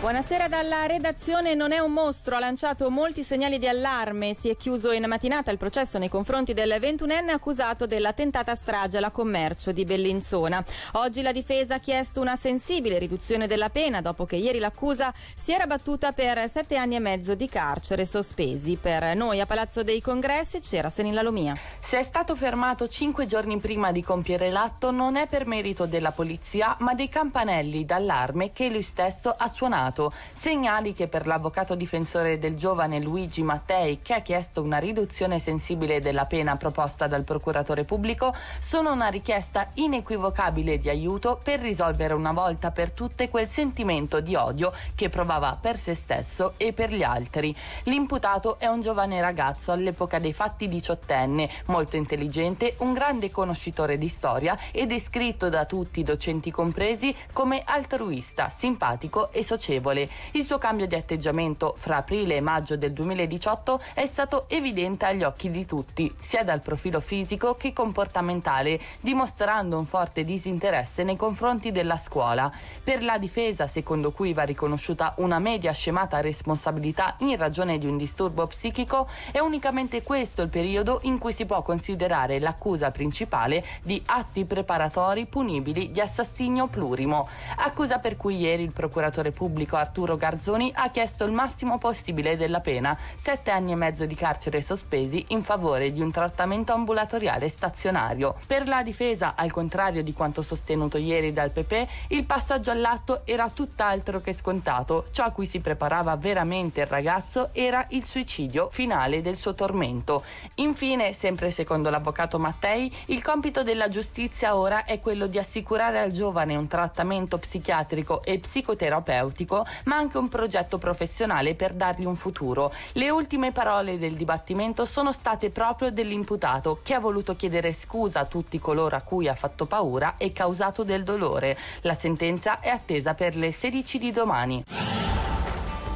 Buonasera dalla redazione. Non è un mostro, ha lanciato molti segnali di allarme. Si è chiuso in mattinata il processo nei confronti del 21enne accusato della tentata strage alla commercio di Bellinzona. Oggi la difesa ha chiesto una sensibile riduzione della pena dopo che ieri l'accusa si era battuta per sette anni e mezzo di carcere sospesi. Per noi a Palazzo dei Congressi c'era Senilla Lomia. Se è stato fermato cinque giorni prima di compiere l'atto non è per merito della polizia ma dei campanelli d'allarme che lui stesso ha suonato Senato, segnali che per l'avvocato difensore del giovane Luigi Mattei, che ha chiesto una riduzione sensibile della pena proposta dal procuratore pubblico, sono una richiesta inequivocabile di aiuto per risolvere una volta per tutte quel sentimento di odio che provava per se stesso e per gli altri. L'imputato è un giovane ragazzo all'epoca dei fatti diciottenne, molto intelligente, un grande conoscitore di storia e descritto da tutti, docenti compresi, come altruista, simpatico e socievole notevole. Il suo cambio di atteggiamento fra aprile e maggio del 2018 è stato evidente agli occhi di tutti, sia dal profilo fisico che comportamentale, dimostrando un forte disinteresse nei confronti della scuola. Per la difesa, secondo cui va riconosciuta una media scemata responsabilità in ragione di un disturbo psichico, è unicamente questo il periodo in cui si può considerare l'accusa principale di atti preparatori punibili di assassinio plurimo, accusa per cui ieri il procuratore pubblico pubblico Arturo Garzoni ha chiesto il massimo possibile della pena, sette anni e mezzo di carcere sospesi in favore di un trattamento ambulatoriale stazionario. Per la difesa, al contrario di quanto sostenuto ieri dal PP, il passaggio all'atto era tutt'altro che scontato. Ciò a cui si preparava veramente il ragazzo era il suicidio finale del suo tormento. Infine, sempre secondo l'avvocato Mattei, il compito della giustizia ora è quello di assicurare al giovane un trattamento psichiatrico e psicoterapeutico ma anche un progetto professionale per dargli un futuro. Le ultime parole del dibattimento sono state proprio dell'imputato che ha voluto chiedere scusa a tutti coloro a cui ha fatto paura e causato del dolore. La sentenza è attesa per le 16 di domani.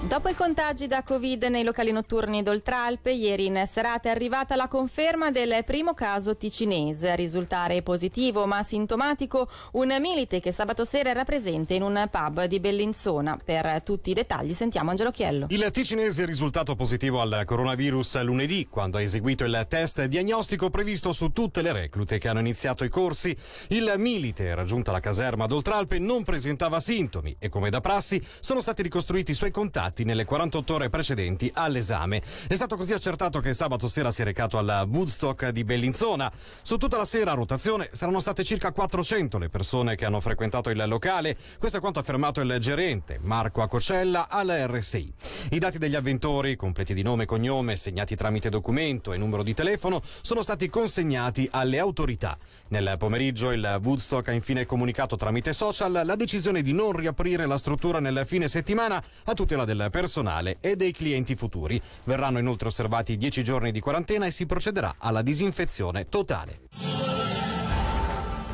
Dopo i contagi da Covid nei locali notturni d'Oltralpe, ieri in serata è arrivata la conferma del primo caso ticinese. A risultare positivo ma sintomatico un milite che sabato sera era presente in un pub di Bellinzona. Per tutti i dettagli sentiamo Angelo Chiello. Il ticinese è risultato positivo al coronavirus lunedì quando ha eseguito il test diagnostico previsto su tutte le reclute che hanno iniziato i corsi. Il milite, raggiunta la caserma d'Oltralpe, non presentava sintomi e come da prassi sono stati ricostruiti i suoi contatti fatti nelle 48 ore precedenti all'esame. È stato così accertato che sabato sera si è recato alla Woodstock di Bellinzona. Su tutta la sera a rotazione saranno state circa 400 le persone che hanno frequentato il locale. Questo è quanto ha affermato il gerente Marco Acocella alla RSI. I dati degli avventori, completi di nome e cognome, segnati tramite documento e numero di telefono, sono stati consegnati alle autorità. Nel pomeriggio il Woodstock ha infine comunicato tramite social la decisione di non riaprire la struttura nel fine settimana a tutela del personale e dei clienti futuri. Verranno inoltre osservati 10 giorni di quarantena e si procederà alla disinfezione totale.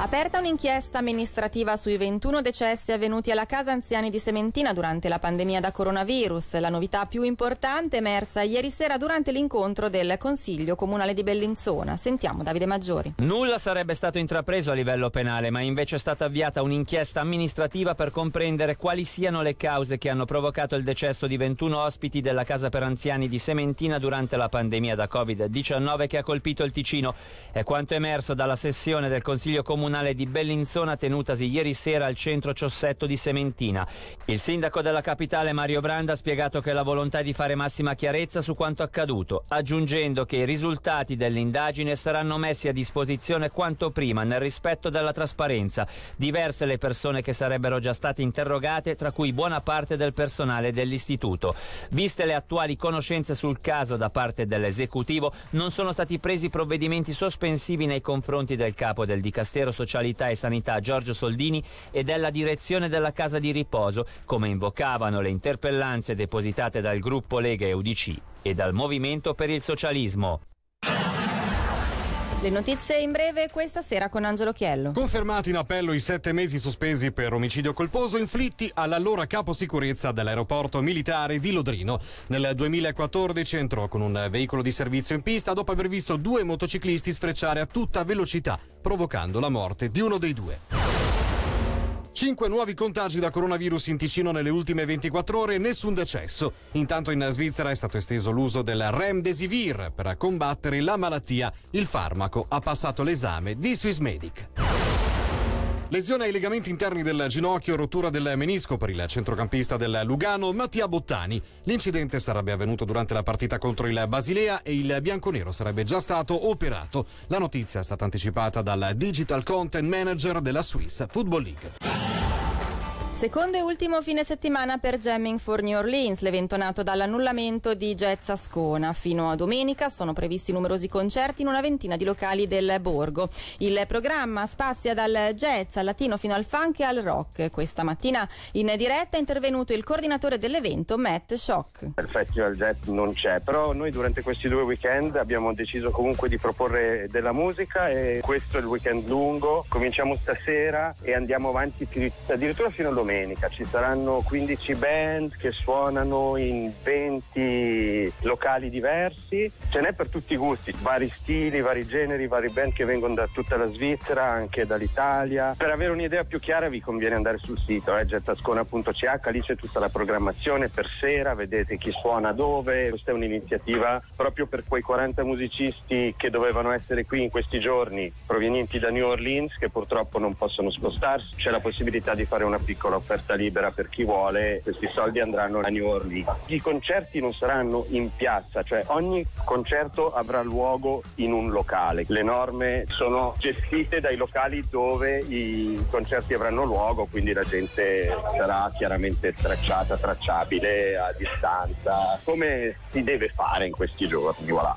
Aperta un'inchiesta amministrativa sui 21 decessi avvenuti alla casa anziani di Sementina durante la pandemia da coronavirus. La novità più importante emersa ieri sera durante l'incontro del Consiglio Comunale di Bellinzona. Sentiamo Davide Maggiori. Nulla sarebbe stato intrapreso a livello penale, ma invece è stata avviata un'inchiesta amministrativa per comprendere quali siano le cause che hanno provocato il decesso di 21 ospiti della casa per anziani di Sementina durante la pandemia da Covid-19 che ha colpito il Ticino. È quanto emerso dalla sessione del Consiglio Comunale comunale di Bellinzona tenutasi ieri sera al centro Ciossetto di Sementina. Il sindaco della capitale Mario Branda ha spiegato che la volontà è di fare massima chiarezza su quanto accaduto, aggiungendo che i risultati dell'indagine saranno messi a disposizione quanto prima nel rispetto della trasparenza. Diverse le persone che sarebbero già state interrogate, tra cui buona parte del personale dell'istituto. Viste le attuali conoscenze sul caso da parte dell'esecutivo, non sono stati presi provvedimenti sospensivi nei confronti del capo del Dicastero Socialità e Sanità Giorgio Soldini e della direzione della Casa di Riposo, come invocavano le interpellanze depositate dal gruppo Lega e UDC e dal Movimento per il Socialismo. Le notizie in breve questa sera con Angelo Chiello. Confermati in appello i sette mesi sospesi per omicidio colposo inflitti all'allora capo sicurezza dell'aeroporto militare di Lodrino. Nel 2014 entrò con un veicolo di servizio in pista dopo aver visto due motociclisti sfrecciare a tutta velocità provocando la morte di uno dei due. Cinque nuovi contagi da coronavirus in Ticino nelle ultime 24 ore, nessun decesso. Intanto in Svizzera è stato esteso l'uso del Remdesivir per combattere la malattia. Il farmaco ha passato l'esame di Swissmedic. Lesione ai legamenti interni del ginocchio, rottura del menisco per il centrocampista del Lugano Mattia Bottani. L'incidente sarebbe avvenuto durante la partita contro il Basilea e il bianconero sarebbe già stato operato. La notizia è stata anticipata dal Digital Content Manager della Swiss Football League. Secondo e ultimo fine settimana per Jamming for New Orleans, l'evento nato dall'annullamento di Jazz Ascona. Fino a domenica sono previsti numerosi concerti in una ventina di locali del borgo. Il programma spazia dal jazz al latino fino al funk e al rock. Questa mattina in diretta è intervenuto il coordinatore dell'evento, Matt Shock. Il festival jazz non c'è, però noi durante questi due weekend abbiamo deciso comunque di proporre della musica e questo è il weekend lungo. Cominciamo stasera e andiamo avanti addirittura fino a domenica domenica. Ci saranno 15 band che suonano in 20 locali diversi. Ce n'è per tutti i gusti, vari stili, vari generi, vari band che vengono da tutta la Svizzera, anche dall'Italia. Per avere un'idea più chiara vi conviene andare sul sito eh, gettascona.ch, lì c'è tutta la programmazione per sera, vedete chi suona dove. Questa è un'iniziativa proprio per quei 40 musicisti che dovevano essere qui in questi giorni, provenienti da New Orleans, che purtroppo non possono spostarsi. C'è la possibilità di fare una piccola offerta libera per chi vuole, questi soldi andranno a New Orleans. I concerti non saranno in piazza, cioè ogni concerto avrà luogo in un locale. Le norme sono gestite dai locali dove i concerti avranno luogo, quindi la gente sarà chiaramente tracciata, tracciabile a distanza, come si deve fare in questi giorni. Voilà.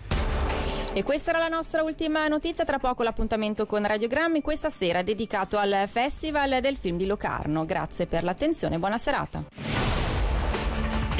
E questa era la nostra ultima notizia, tra poco l'appuntamento con Radiogrammi, questa sera dedicato al Festival del film di Locarno. Grazie per l'attenzione, buona serata.